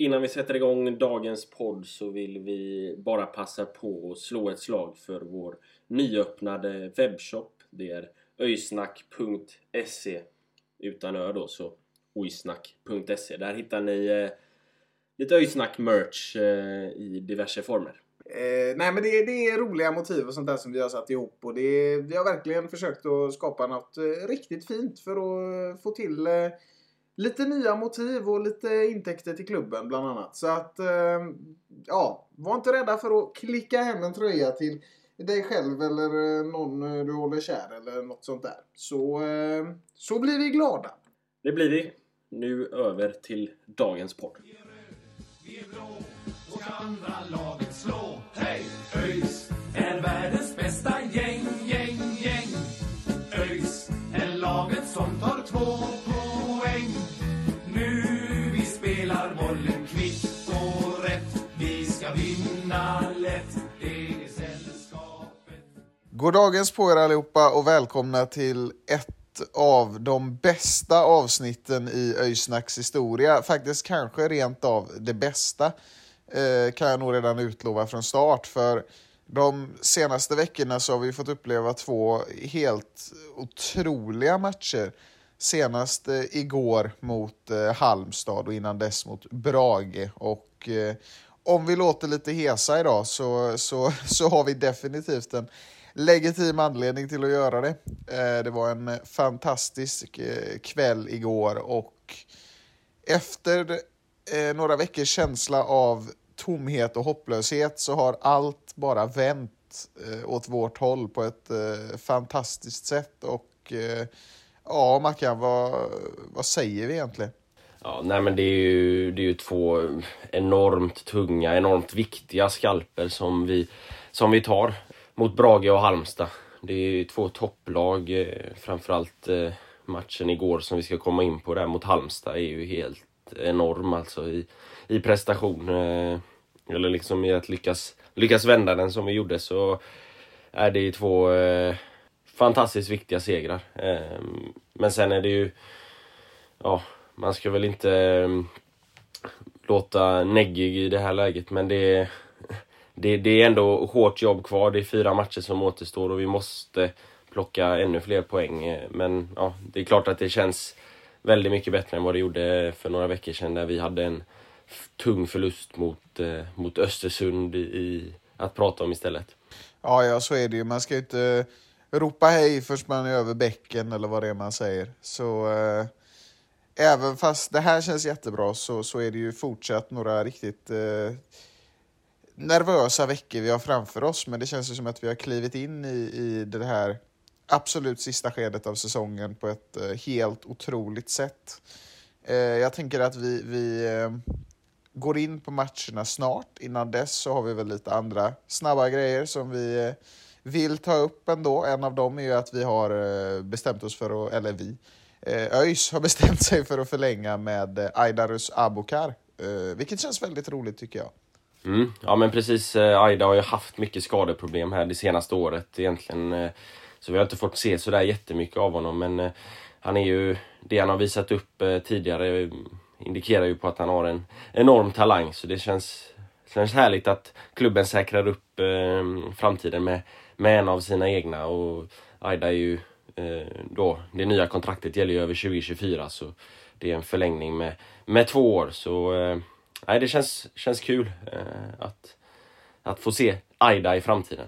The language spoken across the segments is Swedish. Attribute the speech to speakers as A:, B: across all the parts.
A: Innan vi sätter igång dagens podd så vill vi bara passa på att slå ett slag för vår nyöppnade webbshop. Det är öjsnack.se utan ö då, så oisnack.se. Där hittar ni eh, lite öjsnack-merch eh, i diverse former.
B: Eh, nej men det, det är roliga motiv och sånt där som vi har satt ihop och det, vi har verkligen försökt att skapa något eh, riktigt fint för att få till eh, lite nya motiv och lite intäkter till klubben bland annat. Så att, eh, ja, var inte rädda för att klicka hem en tröja till dig själv eller eh, någon eh, du håller kär eller något sånt där. Så, eh, så blir vi glada.
A: Det blir vi. Nu över till dagens podd.
C: Vi är blå och ska andra laget slå. Hej! ÖIS är världens bästa gäng, gäng, gäng. ÖIS är laget som tar två ska vinna lätt. Det är sällskapet.
B: God dagens på er allihopa och välkomna till ett av de bästa avsnitten i Öysnacks historia. Faktiskt kanske rent av det bästa eh, kan jag nog redan utlova från start. För de senaste veckorna så har vi fått uppleva två helt otroliga matcher. Senast eh, igår mot eh, Halmstad och innan dess mot Brage. Och eh, om vi låter lite hesa idag så, så, så har vi definitivt en legitim anledning till att göra det. Eh, det var en fantastisk eh, kväll igår och efter eh, några veckors känsla av tomhet och hopplöshet så har allt bara vänt åt vårt håll på ett fantastiskt sätt. Och ja, Mackan, vad, vad säger vi egentligen?
A: Ja, nej men det är ju, det är ju två enormt tunga, enormt viktiga skalper som vi, som vi tar mot Brage och Halmstad. Det är ju två topplag, eh, framförallt eh, matchen igår som vi ska komma in på där mot Halmstad är ju helt enorm alltså i, i prestation. Eh, eller liksom i att lyckas, lyckas vända den som vi gjorde så är det ju två fantastiskt viktiga segrar. men sen är det ju, ja, man ska väl inte ehm, låta neggig i det här läget men det är det, det är ändå hårt jobb kvar. Det är fyra matcher som återstår och vi måste plocka ännu fler poäng. Men ja, det är klart att det känns väldigt mycket bättre än vad det gjorde för några veckor sedan där vi hade en tung förlust mot, eh, mot Östersund i, i, att prata om istället.
B: Ja, ja, så är det ju. Man ska ju inte ropa hej först man är över bäcken eller vad det är man säger. Så eh, även fast det här känns jättebra så, så är det ju fortsatt några riktigt eh, nervösa veckor vi har framför oss, men det känns som att vi har klivit in i, i det här absolut sista skedet av säsongen på ett eh, helt otroligt sätt. Eh, jag tänker att vi, vi eh, går in på matcherna snart. Innan dess så har vi väl lite andra snabba grejer som vi eh, vill ta upp ändå. En av dem är ju att vi har eh, bestämt oss för att, eller vi, Eh, ÖIS har bestämt sig för att förlänga med eh, Aidarus Abukar. Eh, vilket känns väldigt roligt tycker jag.
A: Mm. Ja men precis, Aida har ju haft mycket skadeproblem här det senaste året egentligen. Så vi har inte fått se sådär jättemycket av honom men han är ju, det han har visat upp tidigare indikerar ju på att han har en enorm talang så det känns, känns härligt att klubben säkrar upp framtiden med, med en av sina egna och Aida är ju Eh, då, det nya kontraktet gäller ju över 2024 så det är en förlängning med, med två år så eh, nej, det känns, känns kul eh, att, att få se Aida i framtiden.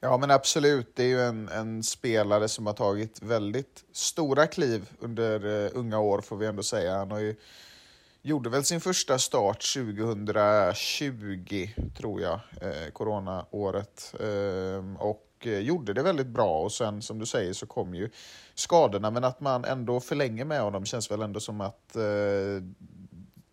B: Ja, men absolut. Det är ju en, en spelare som har tagit väldigt stora kliv under uh, unga år, får vi ändå säga. Han har ju, gjorde väl sin första start 2020, tror jag, eh, coronaåret. Eh, och och eh, gjorde det väldigt bra. Och sen som du säger så kom ju skadorna, men att man ändå förlänger med honom känns väl ändå som att eh,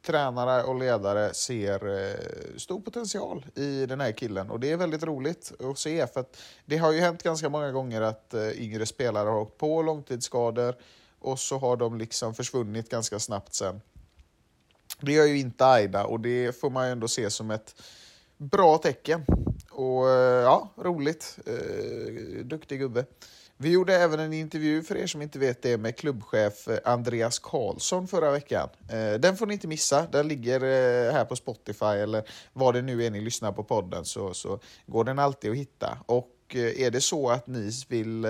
B: tränare och ledare ser eh, stor potential i den här killen och det är väldigt roligt att se för att det har ju hänt ganska många gånger att eh, yngre spelare har åkt på långtidsskador och så har de liksom försvunnit ganska snabbt sen. Det gör ju inte Aida och det får man ju ändå se som ett bra tecken. Och eh, ja, roligt. Eh, duktig gubbe. Vi gjorde även en intervju, för er som inte vet det, med klubbchef eh, Andreas Karlsson förra veckan. Eh, den får ni inte missa. Den ligger eh, här på Spotify eller vad det nu är ni lyssnar på podden så, så går den alltid att hitta. Och eh, är det så att ni vill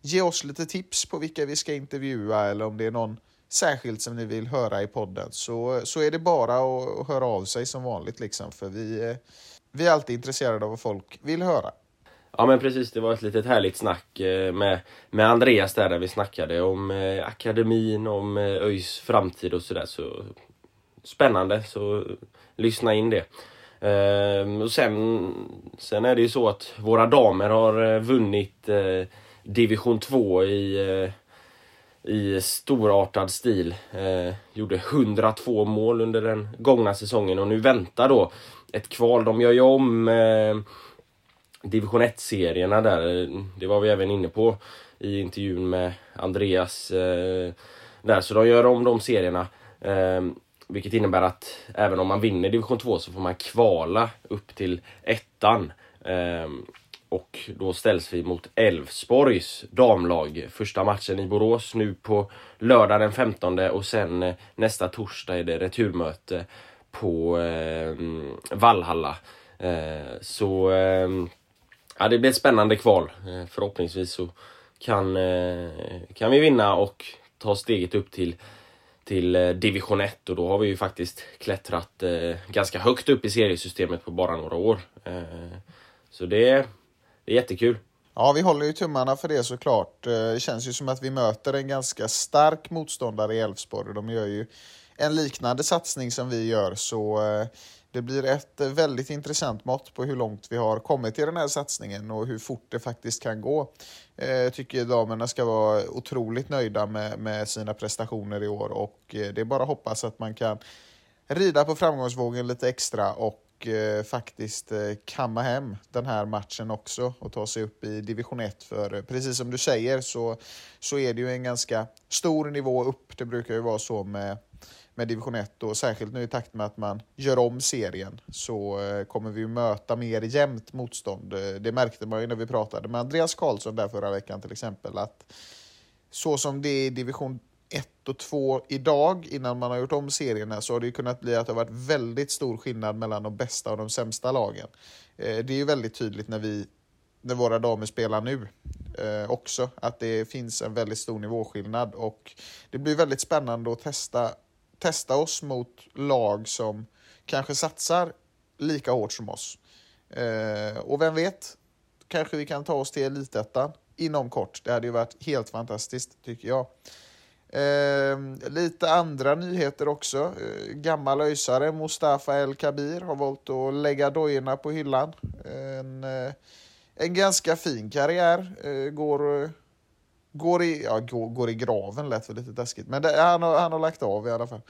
B: ge oss lite tips på vilka vi ska intervjua eller om det är någon särskilt som ni vill höra i podden så, så är det bara att, att höra av sig som vanligt liksom för vi, vi är alltid intresserade av vad folk vill höra.
A: Ja men precis, det var ett litet härligt snack eh, med, med Andreas där, där vi snackade om eh, akademin, om eh, ÖIS framtid och sådär. Så, spännande, så lyssna in det. Ehm, och sen, sen är det ju så att våra damer har vunnit division 2 i, i storartad stil. gjorde 102 mål under den gångna säsongen och nu väntar då ett kval. De gör ju om eh, division 1-serierna där. Det var vi även inne på i intervjun med Andreas. Eh, där, så de gör om de serierna. Eh, vilket innebär att även om man vinner division 2 så får man kvala upp till ettan. Eh, och då ställs vi mot Elfsborgs damlag. Första matchen i Borås nu på lördag den 15 och sen eh, nästa torsdag är det returmöte på eh, Valhalla. Eh, så eh, Ja, det blir ett spännande kval. Eh, förhoppningsvis så kan, eh, kan vi vinna och ta steget upp till, till eh, division 1 och då har vi ju faktiskt klättrat eh, ganska högt upp i seriesystemet på bara några år. Eh, så det, det är jättekul.
B: Ja, vi håller ju tummarna för det såklart. Eh, det känns ju som att vi möter en ganska stark motståndare i Elfsborg. De gör ju en liknande satsning som vi gör, så eh, det blir ett eh, väldigt intressant mått på hur långt vi har kommit i den här satsningen och hur fort det faktiskt kan gå. Jag tycker damerna ska vara otroligt nöjda med, med sina prestationer i år och det är bara att hoppas att man kan rida på framgångsvågen lite extra och faktiskt kamma hem den här matchen också och ta sig upp i division 1. För precis som du säger så, så är det ju en ganska stor nivå upp. Det brukar ju vara så med med division 1 och särskilt nu i takt med att man gör om serien så eh, kommer vi möta mer jämnt motstånd. Eh, det märkte man ju när vi pratade med Andreas Karlsson där förra veckan till exempel att så som det är i division 1 och 2 idag innan man har gjort om serierna så har det kunnat bli att det har varit väldigt stor skillnad mellan de bästa och de sämsta lagen. Eh, det är ju väldigt tydligt när vi när våra damer spelar nu också, att det finns en väldigt stor nivåskillnad och det blir väldigt spännande att testa testa oss mot lag som kanske satsar lika hårt som oss. Eh, och vem vet, kanske vi kan ta oss till elitettan inom kort. Det hade ju varit helt fantastiskt tycker jag. Eh, lite andra nyheter också. Eh, gammal öjsare Mustafa El Kabir har valt att lägga dojorna på hyllan. En, eh, en ganska fin karriär. Eh, går eh, Går i, ja, går, går i graven lät väl lite taskigt, men det, han, har, han har lagt av i alla fall.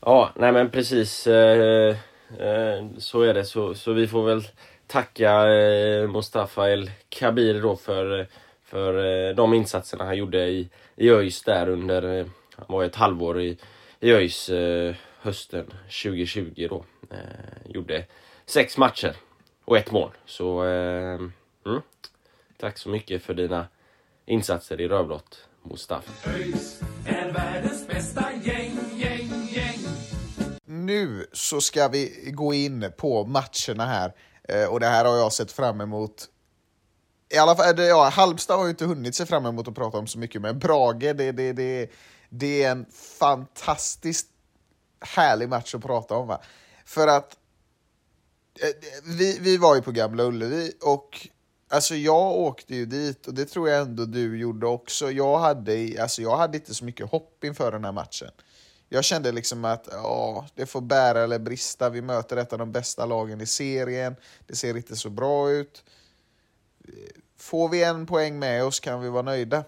A: Ja, nej men precis. Eh, eh, så är det. Så, så vi får väl tacka eh, Mustafa El Kabir då för, för eh, de insatserna han gjorde i, i ÖIS där under, eh, han var ett halvår i, i ÖIS eh, hösten 2020 då. Eh, gjorde sex matcher och ett mål. Så eh, mm, tack så mycket för dina insatser i rödblått, Mustafa. ÖIS är världens bästa
B: gäng, gäng, gäng. Nu så ska vi gå in på matcherna här. Eh, och det här har jag sett fram emot i alla fall, ja, Halmstad har ju inte hunnit se fram emot att prata om så mycket, men Brage, det, det, det, det är en fantastiskt härlig match att prata om. Va? För att eh, vi, vi var ju på Gamla Ullevi och Alltså jag åkte ju dit och det tror jag ändå du gjorde också. Jag hade, alltså jag hade inte så mycket hopp inför den här matchen. Jag kände liksom att ja, det får bära eller brista. Vi möter ett av de bästa lagen i serien. Det ser inte så bra ut. får vi en poäng med oss kan vi vara nöjda.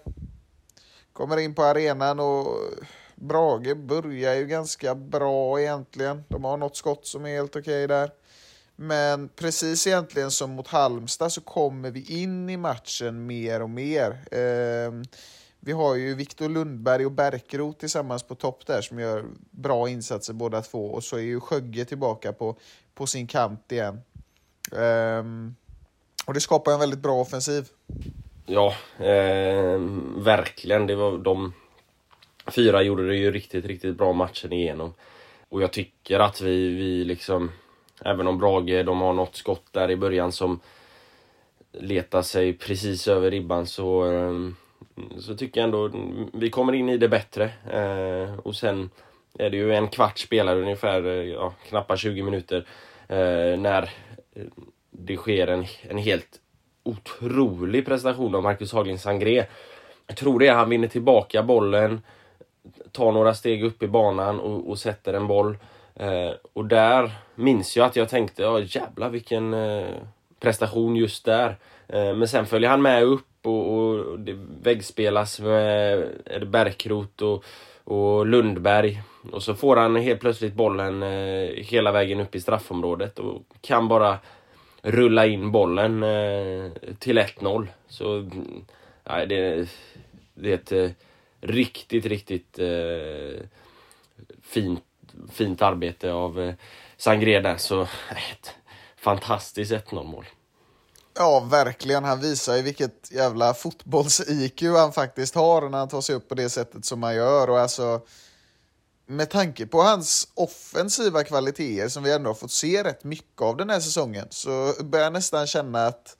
B: Kommer in på arenan och Brage börjar ju ganska bra egentligen. De har något skott som är helt okej okay där. Men precis egentligen som mot Halmstad så kommer vi in i matchen mer och mer. Ehm, vi har ju Viktor Lundberg och Berkrot tillsammans på topp där som gör bra insatser båda två. Och så är ju Skögge tillbaka på, på sin kant igen. Ehm, och det skapar en väldigt bra offensiv.
A: Ja, eh, verkligen. Det var de fyra gjorde det ju riktigt, riktigt bra matchen igenom. Och jag tycker att vi, vi liksom, även om Brage, de har något skott där i början som letar sig precis över ribban så, ehm, så tycker jag ändå vi kommer in i det bättre. Eh, och sen är det ju en kvart spelare ungefär, eh, ja, knappt 20 minuter, eh, när det sker en, en helt otrolig prestation av Marcus Haglind Sangré. Jag tror det är han vinner tillbaka bollen, tar några steg upp i banan och, och sätter en boll. Eh, och där minns jag att jag tänkte, ja jävlar vilken eh, prestation just där. Eh, men sen följer han med upp och, och det väggspelas med är det Bärkrot och, och Lundberg. Och så får han helt plötsligt bollen eh, hela vägen upp i straffområdet och kan bara rulla in bollen eh, till 1-0. Så nej, det, det är ett eh, riktigt, riktigt eh, fint, fint arbete av eh, där. Så ett fantastiskt 1-0 mål.
B: Ja, verkligen. Han visar ju vilket jävla fotbolls-IQ han faktiskt har när han tar sig upp på det sättet som han gör. Och alltså, med tanke på hans offensiva kvaliteter som vi ändå har fått se rätt mycket av den här säsongen så börjar jag nästan känna att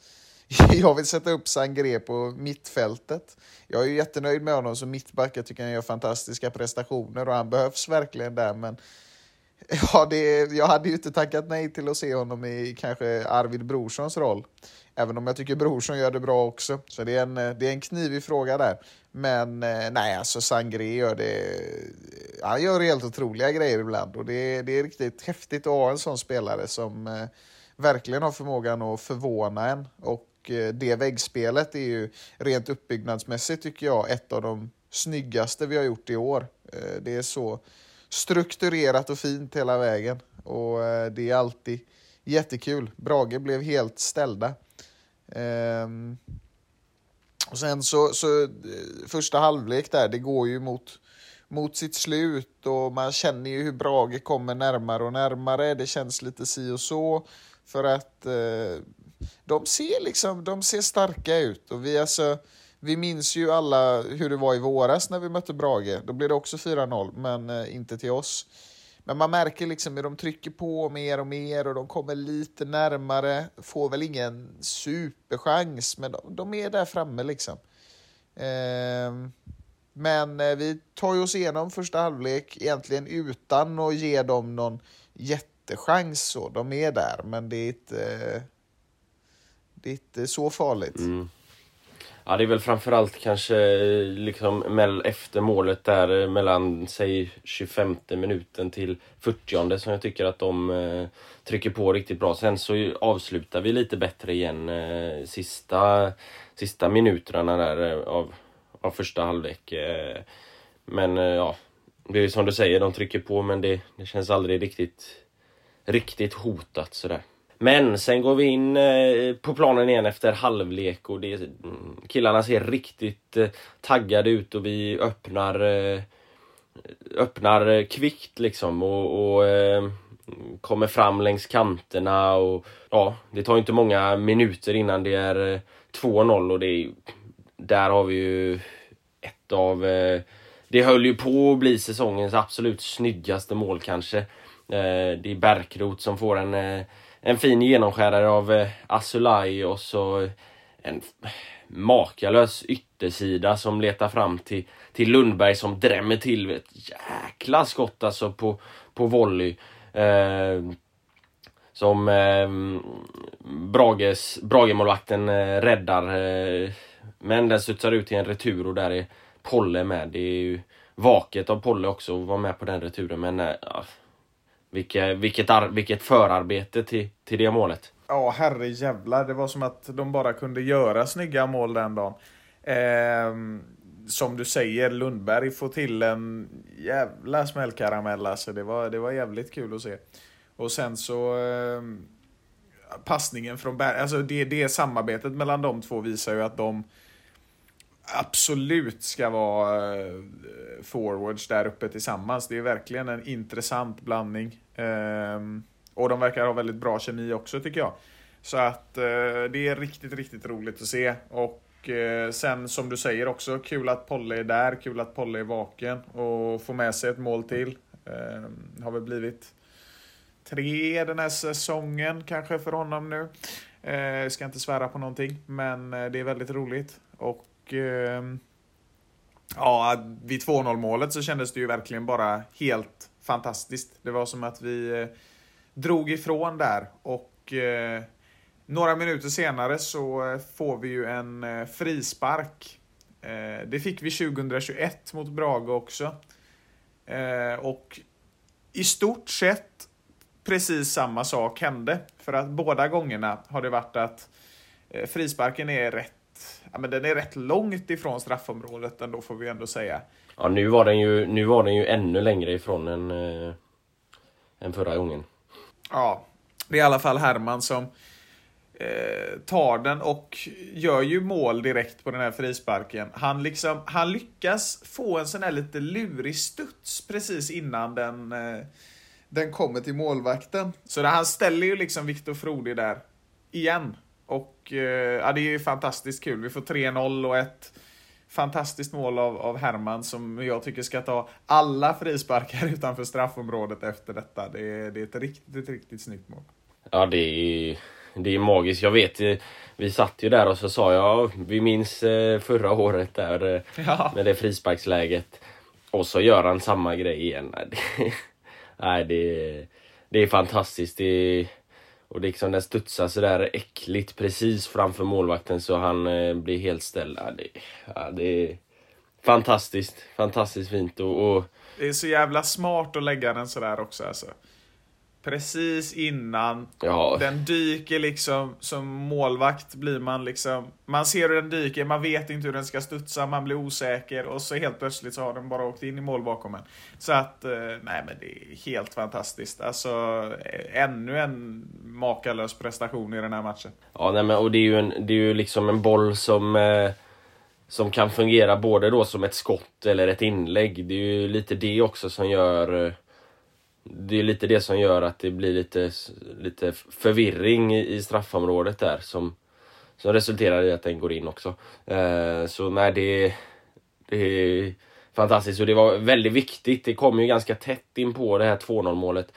B: jag vill sätta upp Sangré på mittfältet. Jag är ju jättenöjd med honom som mittback. Jag tycker han gör fantastiska prestationer och han behövs verkligen där. Men ja, det, jag hade ju inte tackat nej till att se honom i kanske Arvid Brorssons roll. Även om jag tycker Brorsson gör det bra också. Så det är en, det är en knivig fråga där. Men eh, nej, alltså Sangré gör det... Han gör helt otroliga grejer ibland och det, det är riktigt häftigt att ha en sån spelare som eh, verkligen har förmågan att förvåna en. Och Eh, det väggspelet är ju rent uppbyggnadsmässigt tycker jag ett av de snyggaste vi har gjort i år. Eh, det är så strukturerat och fint hela vägen och eh, det är alltid jättekul. Brage blev helt ställda. Ehm, och sen så, så första halvlek där, det går ju mot, mot sitt slut och man känner ju hur Brage kommer närmare och närmare. Det känns lite si och så för att eh, de ser liksom, de ser starka ut och vi alltså, vi minns ju alla hur det var i våras när vi mötte Brage. Då blev det också 4-0, men eh, inte till oss. Men man märker liksom hur de trycker på mer och mer och de kommer lite närmare. Får väl ingen superchans, men de, de är där framme liksom. Ehm, eh, men vi tar oss igenom första halvlek egentligen utan att ge dem någon jättechans. Så. De är där, men det är inte, det är inte så farligt.
A: Mm. Ja, det är väl framförallt kanske eh, liksom efter målet där eh, mellan, säg 25 minuten till 40 som jag tycker att de eh, trycker på riktigt bra. Sen så avslutar vi lite bättre igen eh, sista, sista minuterna där eh, av, av första halvlek. Eh, men eh, ja, det är som du säger, de trycker på men det, det känns aldrig riktigt, riktigt hotat sådär. Men sen går vi in eh, på planen igen efter halvlek och det, mm, killarna ser riktigt eh, taggade ut och vi öppnar eh, öppnar kvickt liksom och, och kommer fram längs kanterna och ja, det tar inte många minuter innan det är 2-0 och det är, där har vi ju ett av det höll ju på att bli säsongens absolut snyggaste mål kanske. Det är Bärkrot som får en en fin genomskärare av eh, Asulaj och så en makalös yttersida som letar fram till, till Lundberg som drämmer till ett jäkla skott alltså på, på volley. Eh, som eh, Brages, Bragemålvakten eh, räddar. Eh, men den studsar ut till en retur och där är Polle med. Det är ju vaket av Polle också att vara med på den returen men eh, eh, vilket, vilket, ar, vilket förarbete till, till det målet.
B: Ja, herre jävlar. Det var som att de bara kunde göra snygga mål den dagen. Eh, som du säger, Lundberg får till en jävla smällkaramell. Alltså, det, var, det var jävligt kul att se. Och sen så... Eh, passningen från Berg, alltså det, det samarbetet mellan de två visar ju att de absolut ska vara eh, forwards där uppe tillsammans. Det är verkligen en intressant blandning. Ehm, och de verkar ha väldigt bra kemi också tycker jag. Så att eh, det är riktigt, riktigt roligt att se. Och eh, sen som du säger också, kul att Polle är där, kul att Polle är vaken och får med sig ett mål till. Ehm, har väl blivit tre den här säsongen kanske för honom nu. Ska inte svära på någonting, men det är väldigt roligt. Och Ehm, ja, vid 2-0 målet så kändes det ju verkligen bara helt fantastiskt. Det var som att vi eh, drog ifrån där och eh, några minuter senare så eh, får vi ju en frispark. Det fick vi 2021 mot Brage också. Och i stort sett precis samma sak hände. För att båda gångerna har det varit att frisparken är rätt Ja, men den är rätt långt ifrån straffområdet ändå får vi ändå säga.
A: Ja, nu var den ju, nu var den ju ännu längre ifrån än, äh, än förra gången.
B: Ja, det är i alla fall Herman som eh, tar den och gör ju mål direkt på den här frisparken. Han, liksom, han lyckas få en sån här lite lurig studs precis innan den, eh, den kommer till målvakten. Så där, han ställer ju liksom Viktor Frode där igen. Och eh, ja, det är ju fantastiskt kul. Vi får 3-0 och ett fantastiskt mål av, av Herman som jag tycker ska ta alla frisparkar utanför straffområdet efter detta. Det är, det är ett riktigt, riktigt snyggt mål.
A: Ja, det är, det är magiskt. Jag vet, eh, vi satt ju där och så sa jag, vi minns eh, förra året där ja. med det frisparksläget. Och så gör han samma grej igen. Nej, det, det är fantastiskt. Det och liksom den studsar sådär äckligt precis framför målvakten så han eh, blir helt ställd. Ja, det, ja, det är fantastiskt, fantastiskt fint. Och, och...
B: Det är så jävla smart att lägga den sådär också alltså precis innan.
A: Ja.
B: Den dyker liksom, som målvakt blir man liksom, man ser hur den dyker, man vet inte hur den ska studsa, man blir osäker och så helt plötsligt så har den bara åkt in i mål bakom en. Så att, eh, nej men det är helt fantastiskt. Alltså, eh, ännu en makalös prestation i den här matchen.
A: Ja, nej men och det är ju, en, det är ju liksom en boll som eh som kan fungera både då som ett skott eller ett inlägg. Det är ju lite det också som gör eh, det är lite det som gör att det blir lite, lite förvirring i, straffområdet där som, som resulterar i att den går in också. Eh, så nej, det, det är fantastiskt och det var väldigt viktigt. Det kom ju ganska tätt in på det här 2-0 målet.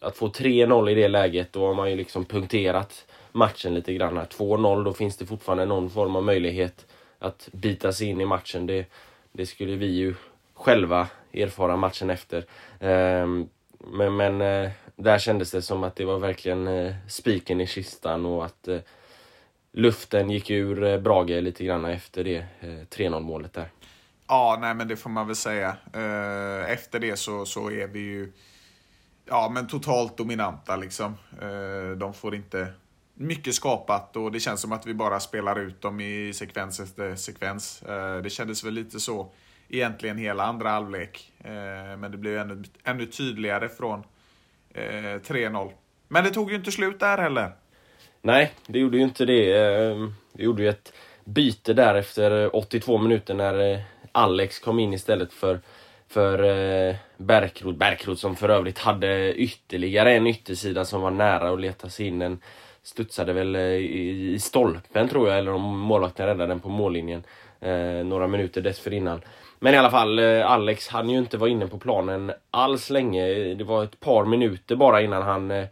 A: Att få 3-0 i det läget, då har man ju liksom punkterat matchen lite grann. 2-0, då finns det fortfarande någon form av möjlighet att bita sig in i matchen. Det, det skulle vi ju själva erfara matchen efter. Ehm, men, men eh, där kändes det som att det var verkligen eh, spiken i kistan och att eh, luften gick ur eh, Brage lite grann efter det eh, 3-0 målet där.
B: Ja, nej men det får man väl säga. Eh, efter det så, så är vi ju ja, men totalt dominanta liksom. De får inte mycket skapat och det känns som att vi bara spelar ut dem i sekvens efter sekvens. Det kändes väl lite så egentligen hela andra halvlek. Eh, men det blev ännu, ännu tydligare från eh, 3-0. Men det tog ju inte slut där heller.
A: Nej, det gjorde ju inte det. Ehm, vi gjorde ju ett byte där efter eh, 82 minuter när Alex kom in istället för för Bärkrot. Bärkrot som för övrigt hade ytterligare en yttersida som var nära att leta sig in. Den studsade väl i, stolpen tror jag, eller om målvakten räddade den på mållinjen några minuter dessförinnan. Men i alla fall, eh, Alex hann ju inte vara inne på planen alls länge. Det var ett par minuter bara innan han eh,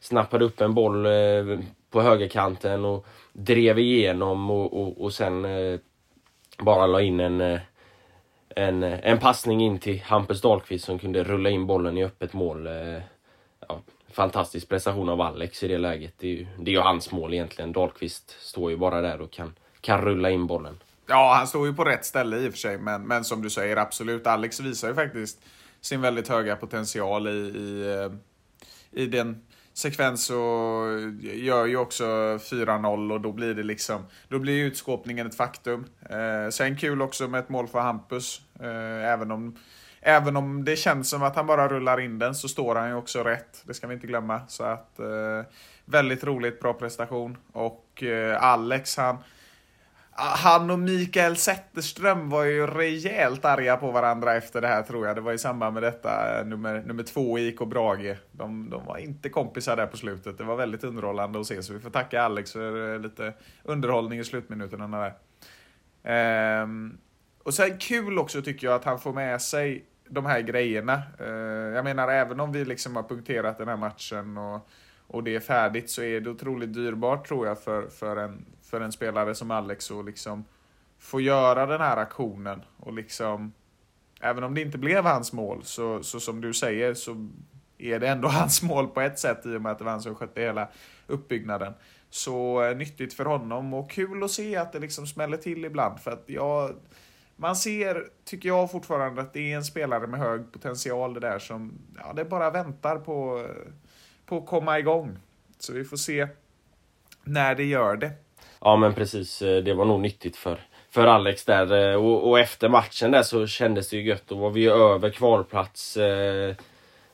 A: snappade upp en boll eh, på högerkanten och drev igenom och, och, och sen bara la in en, en, en passning in till Hampus Dahlqvist som kunde rulla in bollen i öppet mål. Ja, fantastisk prestation av Alex i det läget. Det är ju, det är ju hans mål egentligen. Dahlqvist står ju bara där och kan, kan rulla in bollen.
B: Ja, han står ju på rätt ställe i och för sig, men, men som du säger, absolut. Alex visar ju faktiskt sin väldigt höga potential i, i, eh, i den sekvens och gör ju också 4-0 och då blir det liksom, då blir utskåpningen ett faktum. Eh, sen kul också med ett mål för Hampus, eh, även om Även om det känns som att han bara rullar in den så står han ju också rätt. Det ska vi inte glömma. Så att eh, väldigt roligt, bra prestation. Och eh, Alex han han och Mikael Zetterström var ju rejält arga på varandra efter det här tror jag. Det var i samband med detta, eh, nummer, nummer två i IK Brage. De, de var inte kompisar där på slutet. Det var väldigt underhållande att se, så vi får tacka Alex för eh, lite underhållning i slutminuterna där. Ehm, och sen kul också tycker jag att han får med sig de här grejerna. Ehm, jag menar, även om vi liksom har punkterat den här matchen och, och det är färdigt så är det otroligt dyrbart tror jag för, för en för en spelare som Alex att liksom få göra den här aktionen och liksom Även om det inte blev hans mål så, så som du säger så är det ändå hans mål på ett sätt i och med att det var han som skötte hela uppbyggnaden. Så eh, nyttigt för honom och kul att se att det liksom smäller till ibland för att jag man ser, tycker jag fortfarande, att det är en spelare med hög potential det där som, ja, det bara väntar på, på att komma igång. Så vi får se när det gör det.
A: Ja men precis, eh, det var nog nyttigt för, för Alex där. Eh, och, och efter matchen där så kändes det ju gött. Då var vi över kvalplats, eh,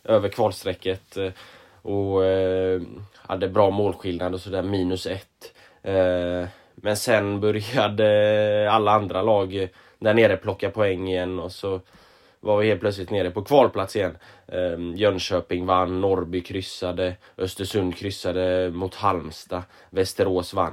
A: över kvalstrecket. Eh, och eh, hade bra målskillnad och sådär, minus ett. Eh, men sen började alla andra lag där nere plocka poäng igen och så var vi helt plötsligt nere på kvalplats igen. Eh, Jönköping vann, Norrby kryssade, Östersund kryssade mot Halmstad, Västerås vann.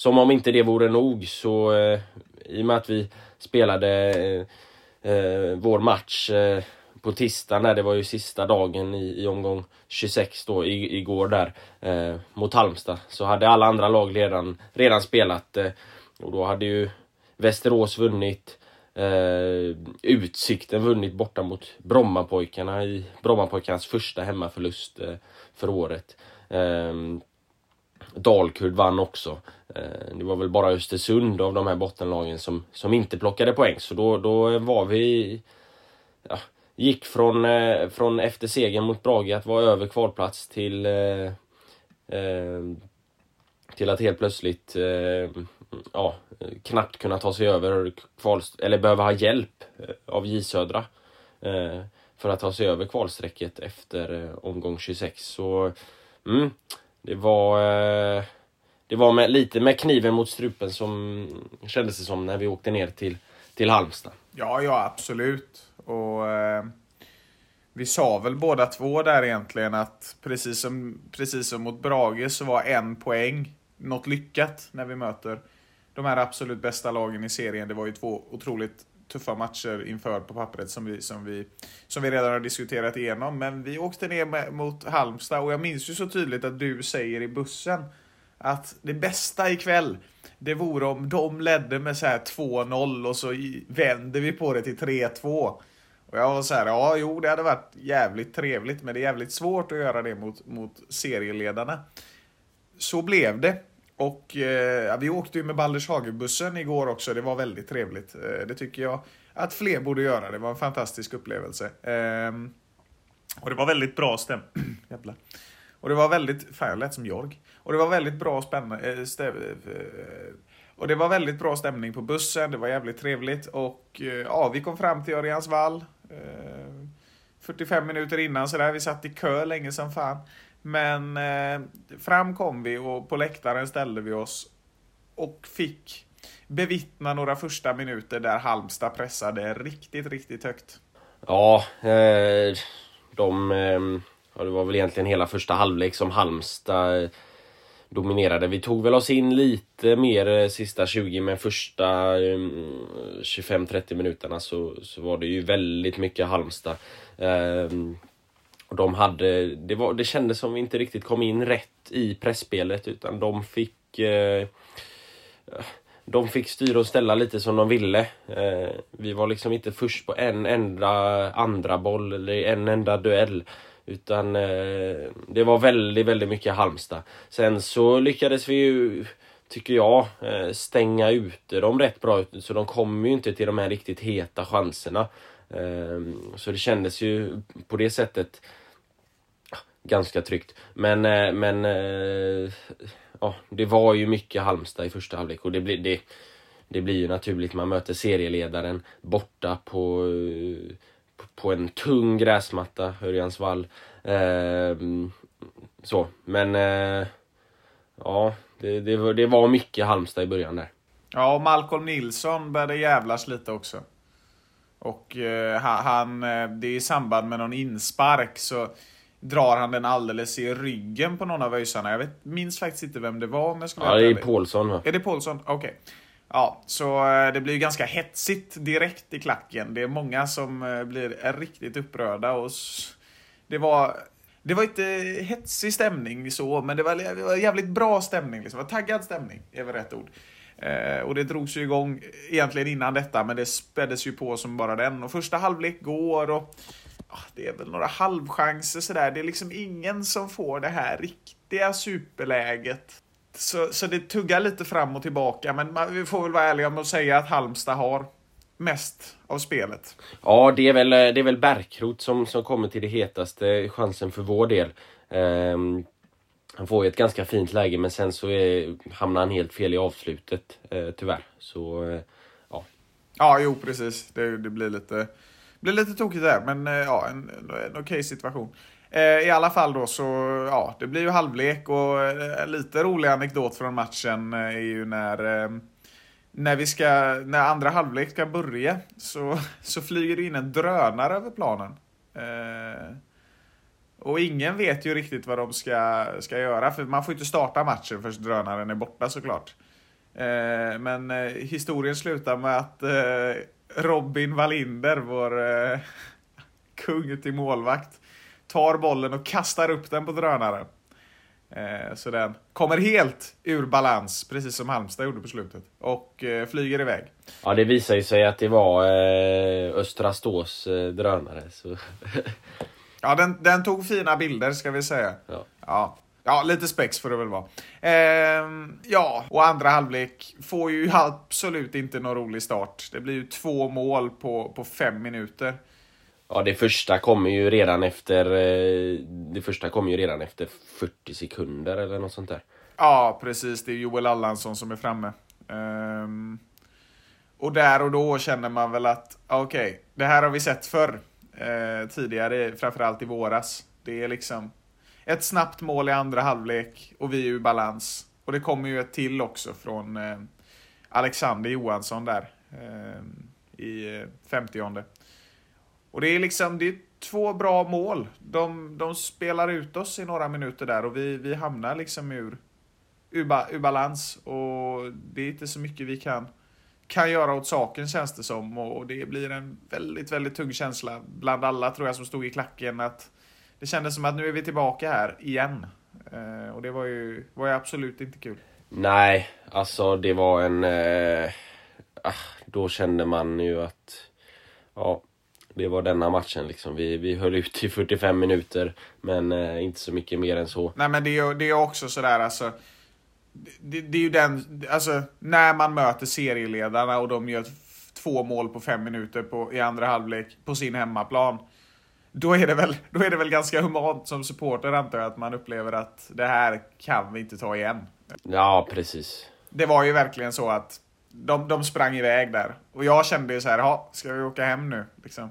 A: Som om inte det vore nog så eh, i och med att vi spelade eh, eh vår match eh, på tisdagen där, det var ju sista dagen i, i omgång 26 då, i, igår där, eh, mot Halmstad. Så hade alla andra lag redan, redan spelat eh, och då hade ju Västerås vunnit, eh, Utsikten vunnit borta mot Brommapojkarna i Brommapojkarnas första hemmaförlust eh, för året. Ehm, Dalkurd vann också. Eh, det var väl bara Östersund av de här bottenlagen som, som inte plockade poäng. Så då, då var vi... Ja, gick från, eh, från efter segern mot Brage att vara över kvalplats till eh, eh, till att helt plötsligt eh, ja, knappt kunna ta sig över kval, eller behöva ha hjälp av J Södra eh, för att ta sig över kvalstrecket efter omgång 26. Så mm, det var eh, det var med, lite med kniven mot strupen som kändes det som när vi åkte ner till, till Halmstad.
B: Ja, ja absolut. Och eh, vi sa väl båda två där egentligen att precis som, precis som mot Brage så var en poäng något lyckat när vi möter de här absolut bästa lagen i serien. Det var ju två otroligt tuffa matcher inför på pappret som vi, som vi, som vi redan har diskuterat igenom. Men vi åkte ner med, mot Halmstad och jag minns ju så tydligt att du säger i bussen att det bästa ikväll, det vore om de ledde med så här 2-0 och så vänder vi på det till 3-2. Och jag var så här, ja jo det hade varit jävligt trevligt men det är jävligt svårt att göra det mot, mot serieledarna. Så blev det. Och eh, ja, vi åkte ju med Balders Hagebussen igår också, det var väldigt trevligt. Eh, det tycker jag att fler borde göra, det var en fantastisk upplevelse. Eh, och det var väldigt bra stäm... Jävlar. Och det var väldigt... Fan, jag lät som Jorg. Och det var väldigt bra spännande... Eh, stäm, eh, eh, Och det var väldigt bra stämning på bussen, det var jävligt trevligt och eh, ja, vi kom fram till Örjansvall. Eh, 45 minuter innan sådär, vi satt i kö länge som fan. Men eh, fram kom vi och på läktaren ställde vi oss och fick bevittna några första minuter där Halmstad pressade riktigt, riktigt högt.
A: Ja, eh, de... Eh, ja, det var väl egentligen hela första halvlek som Halmstad eh, dominerade. Vi tog väl oss in lite mer eh, sista 20 men första eh, 25-30 minuterna så, så var det ju väldigt mycket Halmstad och de hade, det, var, det kändes som vi inte riktigt kom in rätt i pressspelet utan de fick eh, de fick styra och ställa lite som de ville. Eh, vi var liksom inte först på en enda andra boll eller en enda duell. Utan eh, det var väldigt, väldigt mycket Halmstad. Sen så lyckades vi ju, tycker jag, eh, stänga ute dem rätt bra. Så de kom ju inte till de här riktigt heta chanserna. Eh, så det kändes ju på det sättet ganska tryggt. Men, eh, men eh, ja, det var ju mycket Halmstad i första halvlek och det blir, det, det blir ju naturligt. Man möter serieledaren borta på, eh, på en tung gräsmatta, Örjansvall. Ehm, så, men ja, det, det, var, det var mycket Halmstad i början där.
B: Ja, och Malcolm Nilsson började jävlas lite också. Och eh, han, det är i samband med någon inspark så drar han den alldeles i ryggen på någon av öjsarna. Jag vet, minns faktiskt inte vem det var om jag ska
A: Ja, det är Paulsson va?
B: Är det Paulsson? Okej. Okay. Ja, så eh, det blir ju ganska hetsigt direkt i klacken. Det är många som eh, blir riktigt upprörda och det var det var inte hetsig stämning så, men det var, det var jävligt bra stämning. Liksom. Det var taggad stämning, är väl rätt ord. Eh, och det drogs ju igång egentligen innan detta, men det späddes ju på som bara den. Och första halvlek går och det är väl några halvchanser sådär. Det är liksom ingen som får det här riktiga superläget. Så, så det tuggar lite fram och tillbaka, men man, vi får väl vara ärliga med att säga att Halmstad har mest av spelet.
A: Ja, det är väl, det är väl Bärkrot som, som kommer till det hetaste chansen för vår del. Um, han får ju ett ganska fint läge men sen så är, hamnar han helt fel i avslutet eh, tyvärr. Så eh, ja.
B: Ja, jo precis. Det, det blir lite blir lite tokigt där, men eh, ja, en, en, en okej okay situation. Eh, I alla fall då så, ja, det blir ju halvlek och eh, en lite rolig anekdot från matchen är ju när ehm, när, vi ska, när andra halvlek ska börja så, så flyger det in en drönare över planen. Eh, och ingen vet ju riktigt vad de ska, ska göra, för man får inte starta matchen förrän drönaren är borta såklart. Eh, men eh, historien slutar med att Robin Wallinder, vår eh, kung till målvakt, tar bollen och kastar upp den på drönaren. Eh, så den kommer helt ur balans, precis som Halmstad gjorde på slutet. Och eh, flyger iväg.
A: Ja, det visar ju sig att det var eh, Östra Stås eh, drönare. Så.
B: ja, den, den tog fina bilder ska vi säga.
A: Ja.
B: ja. Ja, lite spex får det väl vara. Eh, ja, och andra halvlek får ju absolut inte någon rolig start. Det blir ju två mål på, på fem minuter.
A: Ja, det första kommer ju redan efter eh, Det första kommer ju redan efter 40 sekunder eller något sånt där.
B: Ja, precis. Det är Joel Allansson som är framme. Um, och där och då känner man väl att, okej, okay, det här har vi sett förr. Uh, tidigare, framförallt i våras. Det är liksom ett snabbt mål i andra halvlek och vi är ur balans. Och det kommer ju ett till också från eh, Alexander Johansson där. eh, I eh, 50 och det är liksom, det är två bra mål. De, de spelar ut oss i några minuter där och vi, vi hamnar liksom ur, ur, ur balans. Och det är inte så mycket vi kan, kan göra åt saken känns det som. Och det blir en väldigt, väldigt tung känsla bland alla tror jag som stod i klacken. att det kändes som att nu är vi tillbaka här igen. Eh, och det var ju, var ju absolut inte kul.
A: Nej, alltså det var en... Eh, ah, då kände man ju att... Ja, det var denna matchen liksom. Vi, vi höll ut i 45 minuter men eh, inte så mycket mer än så.
B: Nej men det är, det är också sådär alltså. Det, det, är ju den, alltså när man möter serieledarna och de gör två mål på fem minuter på, i andra halvlek på sin hemmaplan. Då är, det väl, då är det väl ganska humant som supporter antar jag att man upplever att det här kan vi inte ta igen.
A: Ja precis.
B: det var ju verkligen så att de, de sprang iväg där. Och jag kände ju så här, ja, ska vi åka hem nu? Liksom.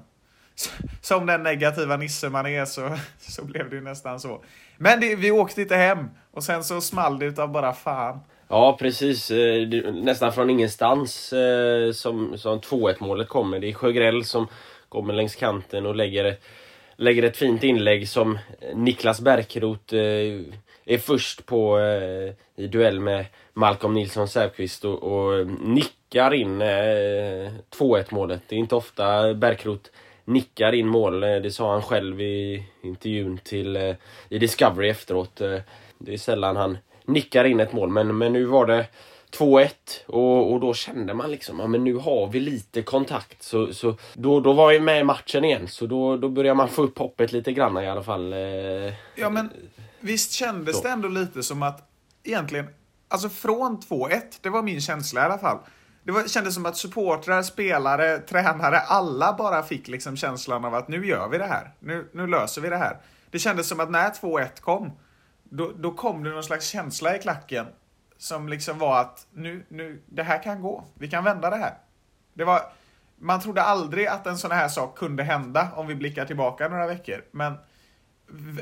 B: Som den negativa nisse man är så, så blev det ju nästan så. Men det, vi åkte inte hem och sen så small det utav bara fan.
A: Ja precis, Eh, nästan från ingenstans eh, som, som 2-1 målet kommer. Det är Sjögrell som kommer längs kanten och lägger ett, lägger ett fint inlägg som Niklas Bärkroth eh, är först på eh, i duell med Malcolm Nilsson Säfqvist och, och nickar in eh, 2-1 målet. Det är inte ofta Bärkroth nickar in mål. Det sa han själv i intervjun till i Discovery efteråt. Det är sällan han nickar in ett mål men, men nu var det 2-1 och, och då kände man liksom ja, men nu har vi lite kontakt. Så, så då, då var vi med i matchen igen. Så då, då börjar man få upp hoppet lite grann i alla fall. Eh,
B: Ja, men visst kändes det ändå lite som att egentligen, alltså från 2-1, det var min känsla i alla fall. Det var, kändes som att supportrar, spelare, tränare, alla bara fick liksom känslan av att nu gör vi det här. Nu, nu löser vi det här. Det kändes som att när 2-1 kom, då, då kom det någon slags känsla i klacken som liksom var att nu, nu, det här kan gå. Vi kan vända det här. Det var, man trodde aldrig att en sån här sak kunde hända om vi blickar tillbaka några veckor. Men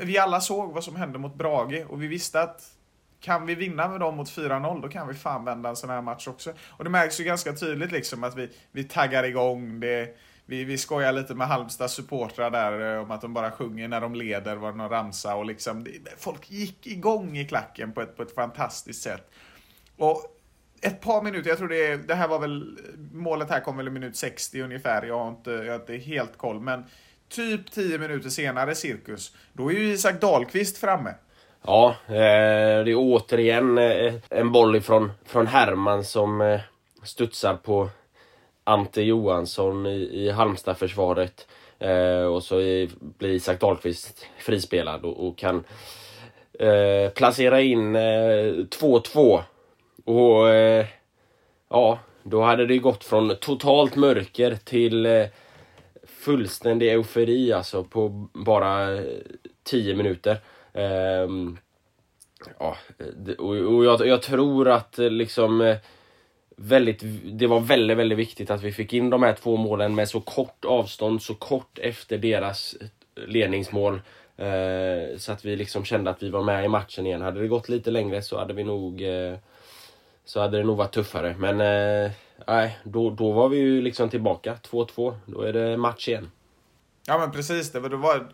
B: vi alla såg vad som hände mot Brage och vi visste att kan vi vinna med dem mot 4-0 då kan vi fan vända en sån här match också. Och det märks ju ganska tydligt liksom att vi, vi taggar igång. Det, vi, vi skojar lite med Halmstads supportrar där eh, om att de bara sjunger när de leder, var det någon ramsa och liksom det, folk gick igång i klacken på ett, på ett fantastiskt sätt. Och ett par minuter, jag tror det, det här var väl, målet här kom väl i minut 60 ungefär, jag har inte, jag har inte helt koll, men typ 10 minuter senare cirkus, då är ju Isak Dahlqvist framme.
A: Ja, eh, det är återigen eh, en boll ifrån från Herman som eh, studsar på Ante Johansson i, i Halmstad-försvaret. Eh, och så i, blir Isak Dahlqvist frispelad och, och kan eh, placera in eh, 2-2. Och eh, ja, då hade det gått från totalt mörker till eh, fullständig eufori alltså på bara eh, 10 minuter. Eh, ja, och, och jag, jag tror att eh, liksom eh, väldigt, det var väldigt, väldigt viktigt att vi fick in de här två målen med så kort avstånd, så kort efter deras ledningsmål. Eh, så att vi liksom kände att vi var med i matchen igen. Hade det gått lite längre så hade vi nog eh, så hade det nog varit tuffare. Men eh, nej, då, då var vi ju liksom tillbaka. 2-2. Då är det match igen.
B: Ja men precis, det var, det var...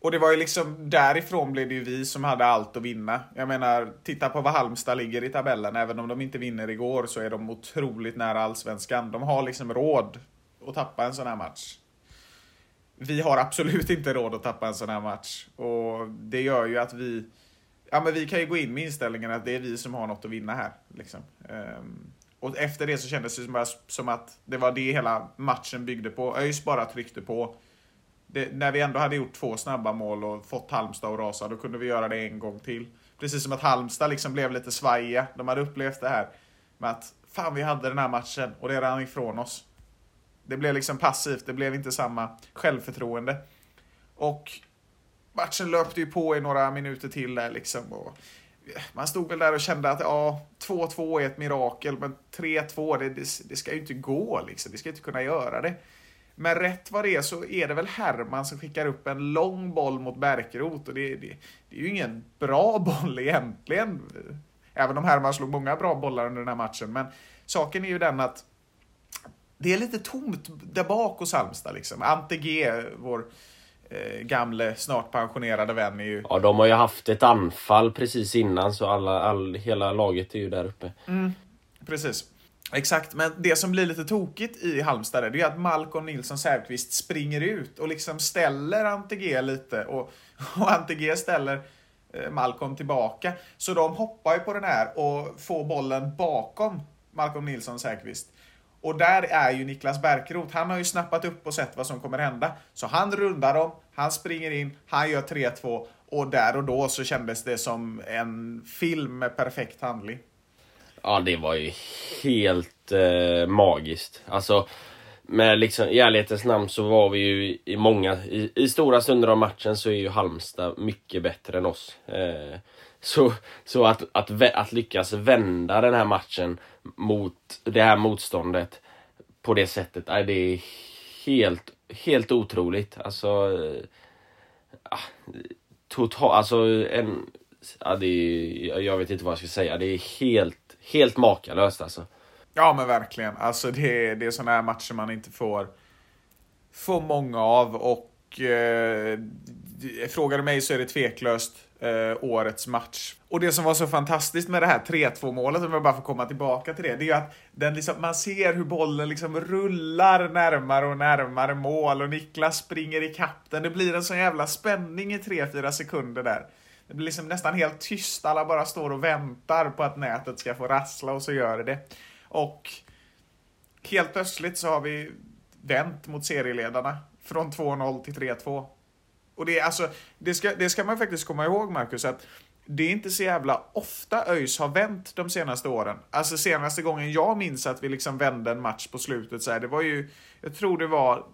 B: Och det var ju liksom, därifrån blev det ju vi som hade allt att vinna. Jag menar, titta på vad Halmstad ligger i tabellen. Även om de inte vinner igår så är de otroligt nära allsvenskan. De har liksom råd att tappa en sån här match. Vi har absolut inte råd att tappa en sån här match. Och det gör ju att vi... Ja men vi kan ju gå in med inställningen att det är vi som har något att vinna här. Liksom. Um, och efter det så kändes det som, bara, som att det var det hela matchen byggde på. ÖIS bara tryckte på. Det, när vi ändå hade gjort två snabba mål och fått Halmstad att rasa, då kunde vi göra det en gång till. Precis som att Halmstad liksom blev lite svajiga. De hade upplevt det här med att fan vi hade den här matchen och det rann ifrån oss. Det blev liksom passivt, det blev inte samma självförtroende. Och matchen löpte ju på i några minuter till där liksom. Och man stod väl där och kände att ja, 2-2 är ett mirakel, men 3-2, det, det, det ska ju inte gå liksom. Vi ska inte kunna göra det. Men rätt vad det är så är det väl Herman som skickar upp en lång boll mot Bärkroth och det, det, det är ju ingen bra boll egentligen. Även om Herman slog många bra bollar under den här matchen. Men saken är ju den att det är lite tomt där bak hos Halmstad liksom. Ante G, vår gamle, snart pensionerade vän, är ju...
A: Ja, de har ju haft ett anfall precis innan så alla, all, hela laget är ju där uppe.
B: Precis. Exakt, men det som blir lite tokigt i Halmstad är att Malcolm Nilsson Säfqvist springer ut och liksom ställer Ante G lite och, och Ante G ställer eh, Malcolm tillbaka. Så de hoppar ju på den här och får bollen bakom Malcolm Nilsson Säfqvist. Och där är ju Niklas Bärkroth. Han har ju snappat upp och sett vad som kommer hända. Så han rundar dem, han springer in, han gör 3-2 och där och då så kändes det som en film med perfekt handling.
A: Ja, det var ju helt eh, magiskt. Alltså, med liksom, i ärlighetens namn så var vi ju i många, i, i stora stunder av matchen så är ju Halmstad mycket bättre än oss. Eh, så, så att, att, att lyckas vända den här matchen mot det här motståndet på det sättet, nej, det är helt, helt otroligt. Alltså, eh, ah, total, alltså en, ja, det är, jag vet inte vad jag ska säga, det är helt, helt makalöst alltså.
B: Ja men verkligen. Alltså det, är- det är sådana här matcher man inte får, får många av och eh, Eh, frågar du mig så är det tveklöst eh, årets match. Och det som var så fantastiskt med det här 3-2 målet, om jag bara får komma tillbaka till det, det är ju att den liksom, man ser hur bollen liksom rullar närmare och närmare mål och Niklas springer i den. Det blir en sån jävla spänning i 3-4 sekunder där. Det blir liksom nästan helt tyst, alla bara står och väntar på att nätet ska få rassla och så gör det det. Och helt plötsligt så har vi vänt mot serieledarna från 2-0 till 3-2. Och det, alltså, det, ska, det ska man faktiskt komma ihåg, Marcus, att det är inte så jävla ofta ÖIS har vänt de senaste åren. Alltså senaste gången jag minns att vi liksom vände en match på slutet så här, det var ju, jag tror det var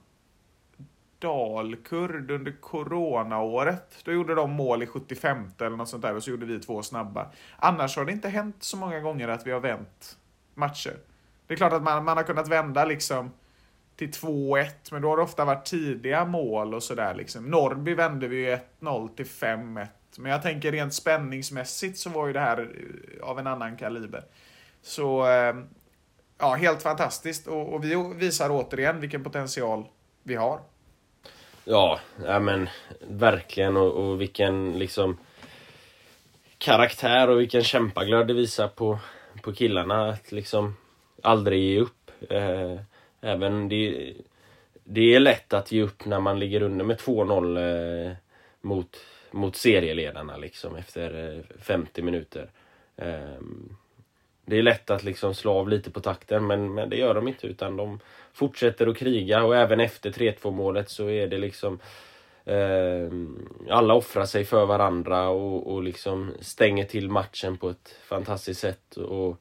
B: Dalkurd under coronaåret. Då gjorde de mål i 75 eller något sånt där och så gjorde vi två snabba. Annars har det inte hänt så många gånger att vi har vänt matcher. Det är klart att man, man har kunnat vända liksom till 2-1, men då har det ofta varit tidiga mål och sådär liksom. Norrby vände vi ju 1-0 till 5-1. Men jag tänker rent spänningsmässigt så var ju det här eh, av en annan kaliber. Så, eh, ja, helt fantastiskt. Och, och vi visar återigen vilken potential vi har.
A: Ja, ja men verkligen och, och vilken liksom karaktär och vilken kämpaglöd det visar på, på killarna att liksom aldrig ge upp. Eh, även det, det är lätt att ge upp när man ligger under med 2-0 eh, mot, mot serieledarna liksom efter eh, 50 minuter. Eh, det är lätt att liksom slå av lite på takten men, men det gör de inte utan de fortsätter att kriga och även efter 3-2 målet så är det liksom eh, alla offrar sig för varandra och, och liksom stänger till matchen på ett fantastiskt sätt och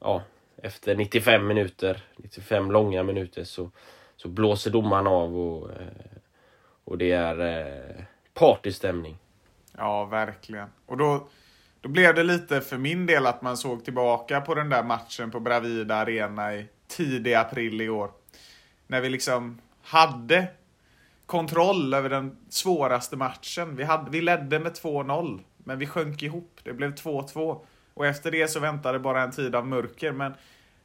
A: ja, efter 95 minuter, 95 långa minuter så, så blåser domaren av och, eh, och det är eh, partystämning.
B: Ja, verkligen. Och då, då blev det lite för min del att man såg tillbaka på den där matchen på Bravida Arena i tidig april i år. När vi liksom hade kontroll över den svåraste matchen. Vi, hade, vi ledde med 2-0, men vi sjönk ihop. Det blev 2-2. Och efter det så väntade bara en tid av mörker. Men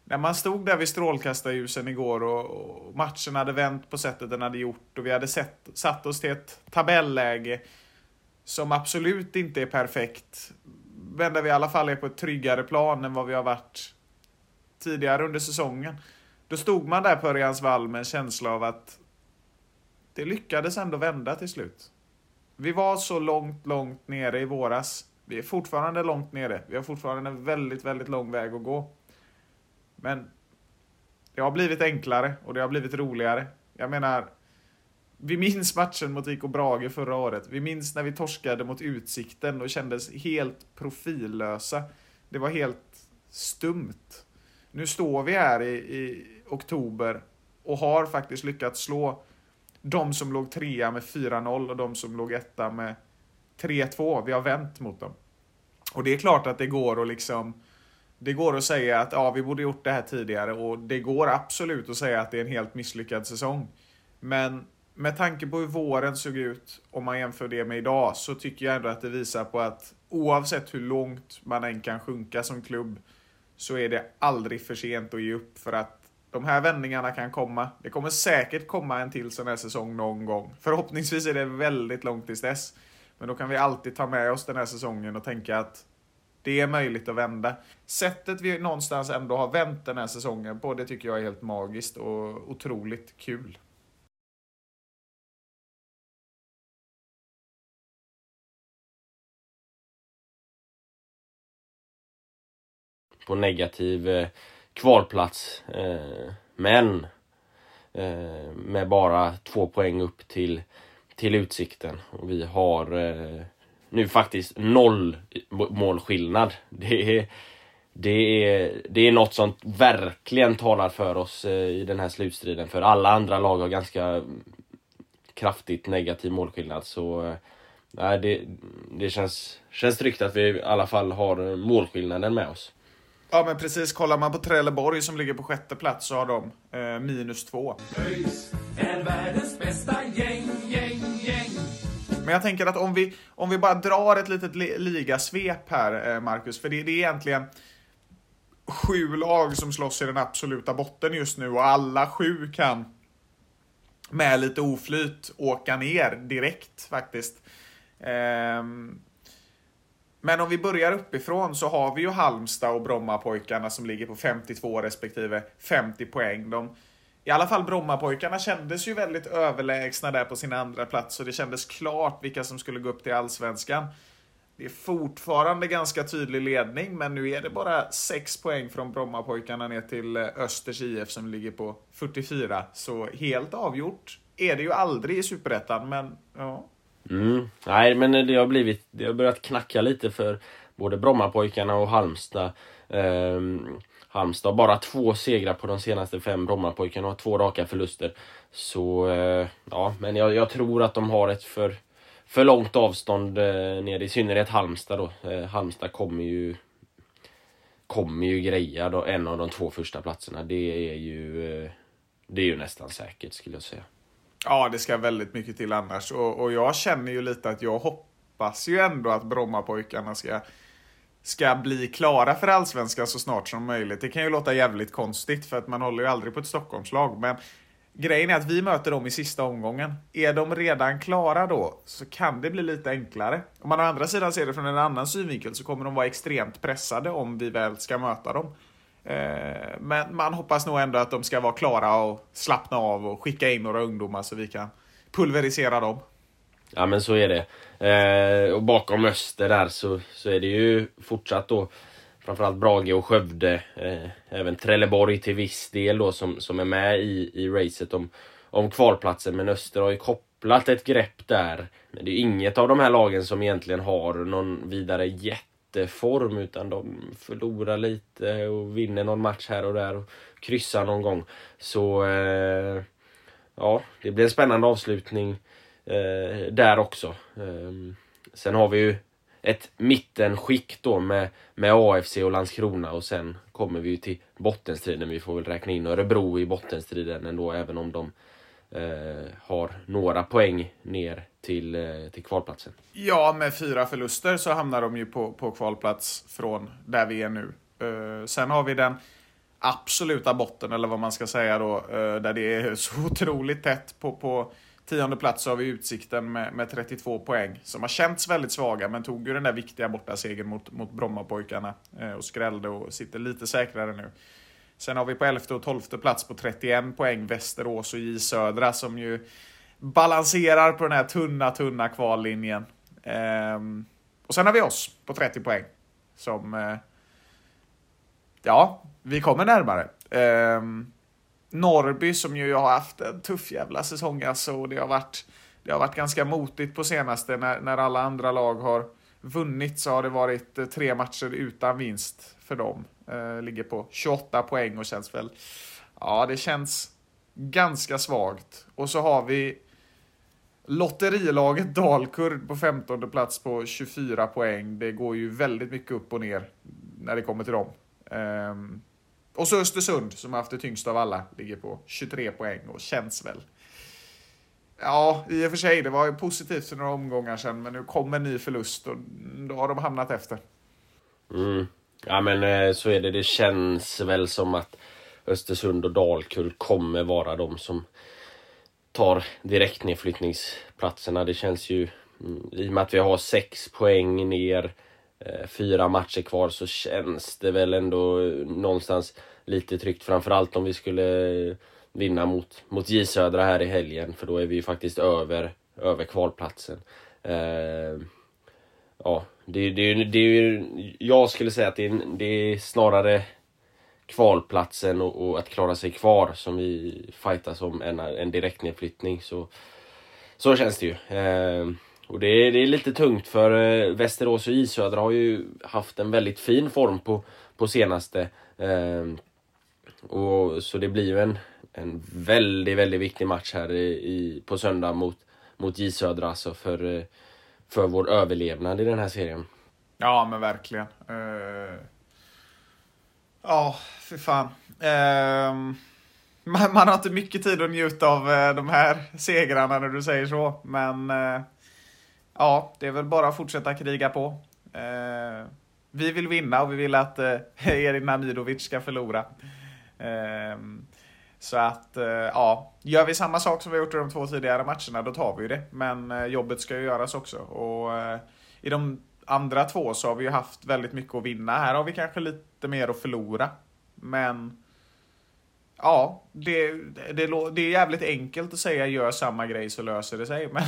B: när man stod där vid strålkastarljusen igår och, och matchen hade vänt på sättet den hade gjort och vi hade sett, satt oss till ett tabelläge som absolut inte är perfekt. Men där vi i alla fall är på ett tryggare plan än vad vi har varit tidigare under säsongen. Då stod man där på Örjans vall med en känsla av att det lyckades ändå vända till slut. Vi var så långt, långt nere i våras. Vi är fortfarande långt nere. Vi har fortfarande en väldigt, väldigt lång väg att gå. Men det har blivit enklare och det har blivit roligare. Jag menar, vi minns matchen mot IK Brage förra året. Vi minns när vi torskade mot Utsikten och kändes helt profillösa. Det var helt stumt. Nu står vi här i, i oktober och har faktiskt lyckats slå de som låg trea med 4-0 och de som låg etta med 3-2. Vi har vänt mot dem. Och det är klart att det går att liksom det går att säga att ja, vi borde gjort det här tidigare och det går absolut att säga att det är en helt misslyckad säsong. Men med tanke på hur våren såg ut, om man jämför det med idag, så tycker jag ändå att det visar på att oavsett hur långt man än kan sjunka som klubb, så är det aldrig för sent att ge upp för att de här vändningarna kan komma. Det kommer säkert komma en till sån här säsong någon gång. Förhoppningsvis är det väldigt långt tills dess. Men då kan vi alltid ta med oss den här säsongen och tänka att det är möjligt att vända. Sättet vi någonstans ändå har vänt den här säsongen på, det tycker jag är helt magiskt och otroligt kul.
A: på negativ eh, kvalplats. Eh, men eh, med bara två poäng upp till, till Utsikten. Och vi har eh, nu faktiskt noll målskillnad. Det är, det är, det är något som verkligen talar för oss eh, i den här slutstriden. För alla andra lag har ganska kraftigt negativ målskillnad. Så eh, det, det känns, känns tryggt att vi i alla fall har målskillnaden med oss.
B: Ja men precis, kollar man på Trelleborg som ligger på sjätte plats så har de eh, minus två.
C: ÖIS är världens bästa gäng.
B: Men jag tänker att om vi, om vi bara drar ett litet ligasvep här, eh, Marcus, för det, det är egentligen sju lag som slåss i den absoluta botten just nu och alla sju kan med lite oflyt åka ner direkt faktiskt. Ehm, men om vi börjar uppifrån så har vi ju Halmstad och Brommapojkarna som ligger på 52 respektive 50 poäng. De, i alla fall Brommapojkarna kändes ju väldigt överlägsna där på sin andra plats och det kändes klart vilka som skulle gå upp till Allsvenskan. Det är fortfarande ganska tydlig ledning, men nu är det bara 6 poäng från Brommapojkarna ner till eh, Östers IF som ligger på 44. Så helt avgjort är det ju aldrig i Superettan, men ja.
A: Mm. Nej, men eh, det har blivit, det har börjat knacka lite för både Brommapojkarna och Halmstad. Ehm, Halmstad har bara två segrar på de senaste fem. Brommapojkarna har två raka förluster. Så eh, ja, men jag, jag tror att de har ett för, för långt avstånd eh, ner, i synnerhet Halmstad då. Eh, Halmstad kommer ju kommer ju greja då, en av de två första platserna. Det är ju, eh, det är ju nästan säkert skulle jag säga.
B: Ja, det ska väldigt mycket till annars. Och, och jag känner ju lite att jag hoppas ju ändå att Brommapojkarna ska, ska bli klara för Allsvenskan så snart som möjligt. Det kan ju låta jävligt konstigt för att man håller ju aldrig på ett Stockholmslag. Men grejen är att vi möter dem i sista omgången. Är de redan klara då så kan det bli lite enklare. Om man å andra sidan ser det från en annan synvinkel så kommer de vara extremt pressade om vi väl ska möta dem. Eh, men man hoppas nog ändå att de ska vara klara och slappna av och skicka in några ungdomar så vi kan pulverisera dem.
A: Ja men så är det. Eh, och bakom Öster där så, så är det ju fortsatt då framförallt Brage och Skövde. Eh, även Trelleborg till viss del då som, som är med i, i racet om, om kvalplatsen. Men Öster har ju kopplat ett grepp där. Men det är inget av de här lagen som egentligen har någon vidare jätteform utan de förlorar lite och vinner någon match här och där och kryssar någon gång. Så eh, ja, det blir en spännande avslutning eh, Eh, där också. Eh, sen har vi ju ett mittenskikt då med, med AFC och Landskrona och sen kommer vi ju till bottenstriden. Vi får väl räkna in Örebro i bottenstriden ändå även om de eh, har några poäng ner till, eh, till kvalplatsen.
B: Ja, med fyra förluster så hamnar de ju på, på kvalplats från där vi är nu. Eh, sen har vi den absoluta botten, eller vad man ska säga då, eh, där det är så otroligt tätt. På, på tionde plats har vi Utsikten med, med 32 poäng, som har känts väldigt svaga, men tog ju den där viktiga bortasegern mot, mot Brommapojkarna eh, och skrällde och sitter lite säkrare nu. Sen har vi på 11 och 12 plats på 31 poäng Västerås och J Södra som ju balanserar på den här tunna, tunna kvallinjen. Ehm, och sen har vi oss på 30 poäng. Som... Eh, ja, vi kommer närmare. Ehm, Norrby som ju har haft en tuff jävla säsong alltså. Och det har varit, det har varit ganska motigt på senaste när, när alla andra lag har vunnit så har det varit eh, tre matcher utan vinst för dem. Eh, ligger på 28 poäng och känns väl... Ja, det känns ganska svagt. Och så har vi Lotterilaget Dalkurd på 15 plats på 24 poäng. Det går ju väldigt mycket upp och ner när det kommer till dem. Eh, och så Östersund som har haft det tyngst av alla. Ligger på 23 poäng och känns väl... Ja, i och för sig, det var ju positivt för några omgångar sedan, men nu kommer en ny förlust och då har de hamnat efter.
A: Mm. Ja men eh, så är det. Det känns väl som att Östersund och Dalkurd kommer vara de som tar direktnedflyttningsplatserna. Det känns ju, mm, i och med att vi har sex poäng ner, Eh, fyra matcher kvar, så känns det väl ändå någonstans lite tryggt. Framförallt om vi skulle vinna mot, mot J Södra här i helgen, för då är vi ju faktiskt över, över kvalplatsen. Eh, ja, det, det, det det, jag skulle säga att det är, det är snarare kvalplatsen och, och att klara sig kvar som vi fightas om en, en direktnedflyttning. Så, så känns det ju. Eh, och det är, det är lite tungt för eh, Västerås och Isödra har ju haft en väldigt fin form på, på senaste. Eh, och, så det blir ju en, en väldigt, väldigt viktig match här i, i, på söndag mot, mot J Södra alltså för, eh, för vår överlevnad i den här serien.
B: Ja, men verkligen. Uh... Ja, fy fan. Uh... Man, man, har inte mycket tid att njuta av uh, de här segrarna när du säger så, men ja, det är väl bara att fortsätta kriga på. Eh, vi vill vinna och vi vill att eh, Erin Namidovic ska förlora. Eh, så att, eh, ja, gör vi samma sak som vi gjort i de två tidigare matcherna, då tar vi ju det. Men eh, jobbet ska ju göras också. Och eh, i de andra två så har vi ju haft väldigt mycket att vinna. Här har vi kanske lite mer att förlora. Men ja, det, det, det är jävligt enkelt att säga gör samma grej så löser det sig. Men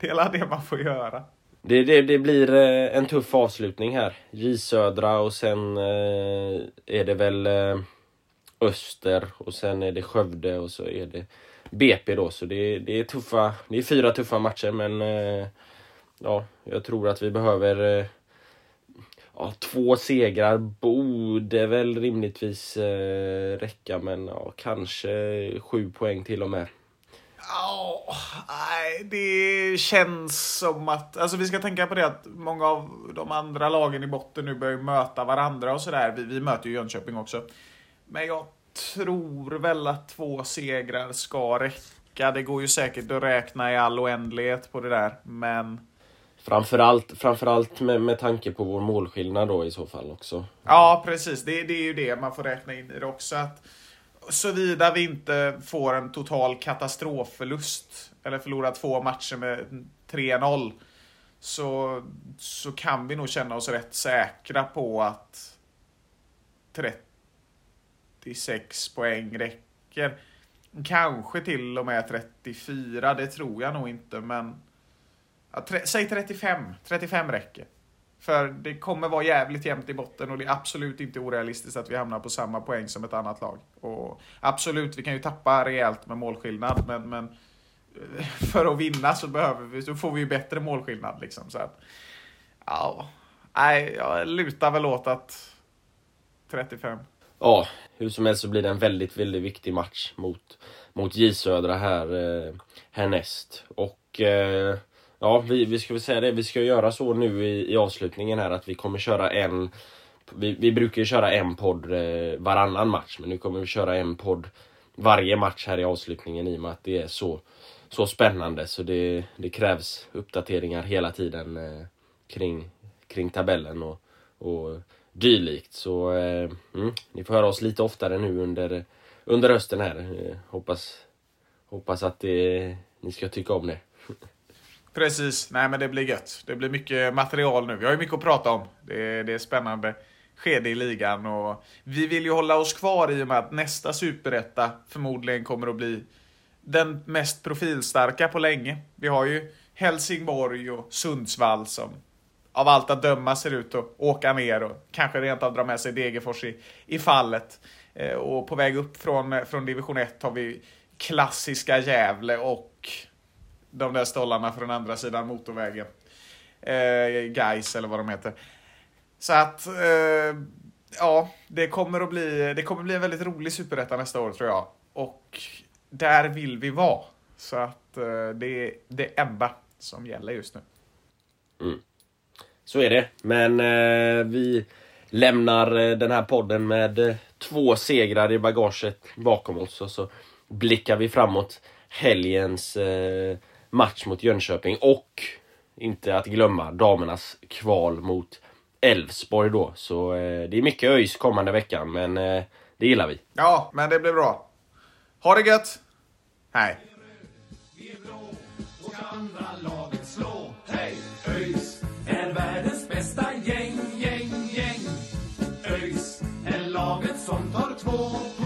B: det är det man får göra.
A: Det, det, det, blir eh, en tuff avslutning här. J Södra och sen eh, är det väl eh, Öster och sen är det Skövde och så är det BP då. Så det, det är tuffa, det är fyra tuffa matcher men ja, jag tror att vi behöver ja, två segrar borde väl rimligtvis räcka men ja, kanske sju poäng till och med.
B: Ja, nej, det känns som att... Alltså vi ska tänka på det att många av de andra lagen i botten nu börjar möta varandra och sådär. Vi, vi möter ju Jönköping också. Men jag tror väl att två segrar ska räcka. Det går ju säkert att räkna i all oändlighet på det där, men...
A: Framförallt, framförallt med, med tanke på vår målskillnad då i så fall också.
B: Ja, precis. Det, det är ju det man får räkna in i det också. Att Såvida vi inte får en total katastrofförlust eller förlorar två matcher med 3-0 så, så kan vi nog känna oss rätt säkra på att 36 poäng räcker. Kanske till och med 34, det tror jag nog inte, men Ja, säg 35. 35 räcker. För det kommer vara jävligt jämnt i botten och det är absolut inte orealistiskt att vi hamnar på samma poäng som ett annat lag. Och absolut, vi kan ju tappa rejält med målskillnad, men, men eh, för att vinna så behöver vi, så får vi ju bättre målskillnad liksom. Så att, ja, nej, jag lutar väl åt att 35.
A: Ja, hur som helst så blir det en väldigt, väldigt viktig match mot, mot J Södra här eh, härnäst. Och eh, Ja, vi, vi ska väl säga det. Vi ska göra så nu i, i avslutningen här att vi kommer köra en... Vi, vi brukar ju köra en podd eh, varannan match, men nu kommer vi köra en podd varje match här i avslutningen i och med att det är så, så spännande. Så det, det krävs uppdateringar hela tiden eh, kring, kring tabellen och, och dylikt. Så eh, mm, ni får höra oss lite oftare nu under, under hösten här. Eh, hoppas, hoppas att det, ni ska tycka om det.
B: Precis, nej men det blir gött. Det blir mycket material nu. Vi har ju mycket att prata om. Det är, det är spännande skede i ligan och vi vill ju hålla oss kvar i och med att nästa superetta förmodligen kommer att bli den mest profilstarka på länge. Vi har ju Helsingborg och Sundsvall som av allt att döma ser ut att åka ner och kanske rent av dra med sig Degerfors i, i fallet. Eh, och på väg upp från, från division 1 har vi klassiska Gävle och de där stollarna från andra sidan motorvägen. Eh, guys eller vad de heter. Så att, eh, ja, det kommer att bli, det kommer bli en väldigt rolig superetta nästa år tror jag. Och där vill vi vara. Så att eh, det är det enda som gäller just nu.
A: Mm. Så är det. Men eh, vi lämnar eh, den här podden med eh, två segrar i bagaget bakom oss och så blickar vi framåt helgens eh, match mot Jönköping och inte att glömma damernas kval mot Elfsborg då. Så eh, det är mycket ÖIS kommande veckan, men eh, det gillar vi.
B: Ja, men det blir bra. Ha det gött! Hej! Vi är blå och andra laget slå. Hej! ÖIS är världens bästa gäng, gäng, gäng. ÖIS är laget som tar två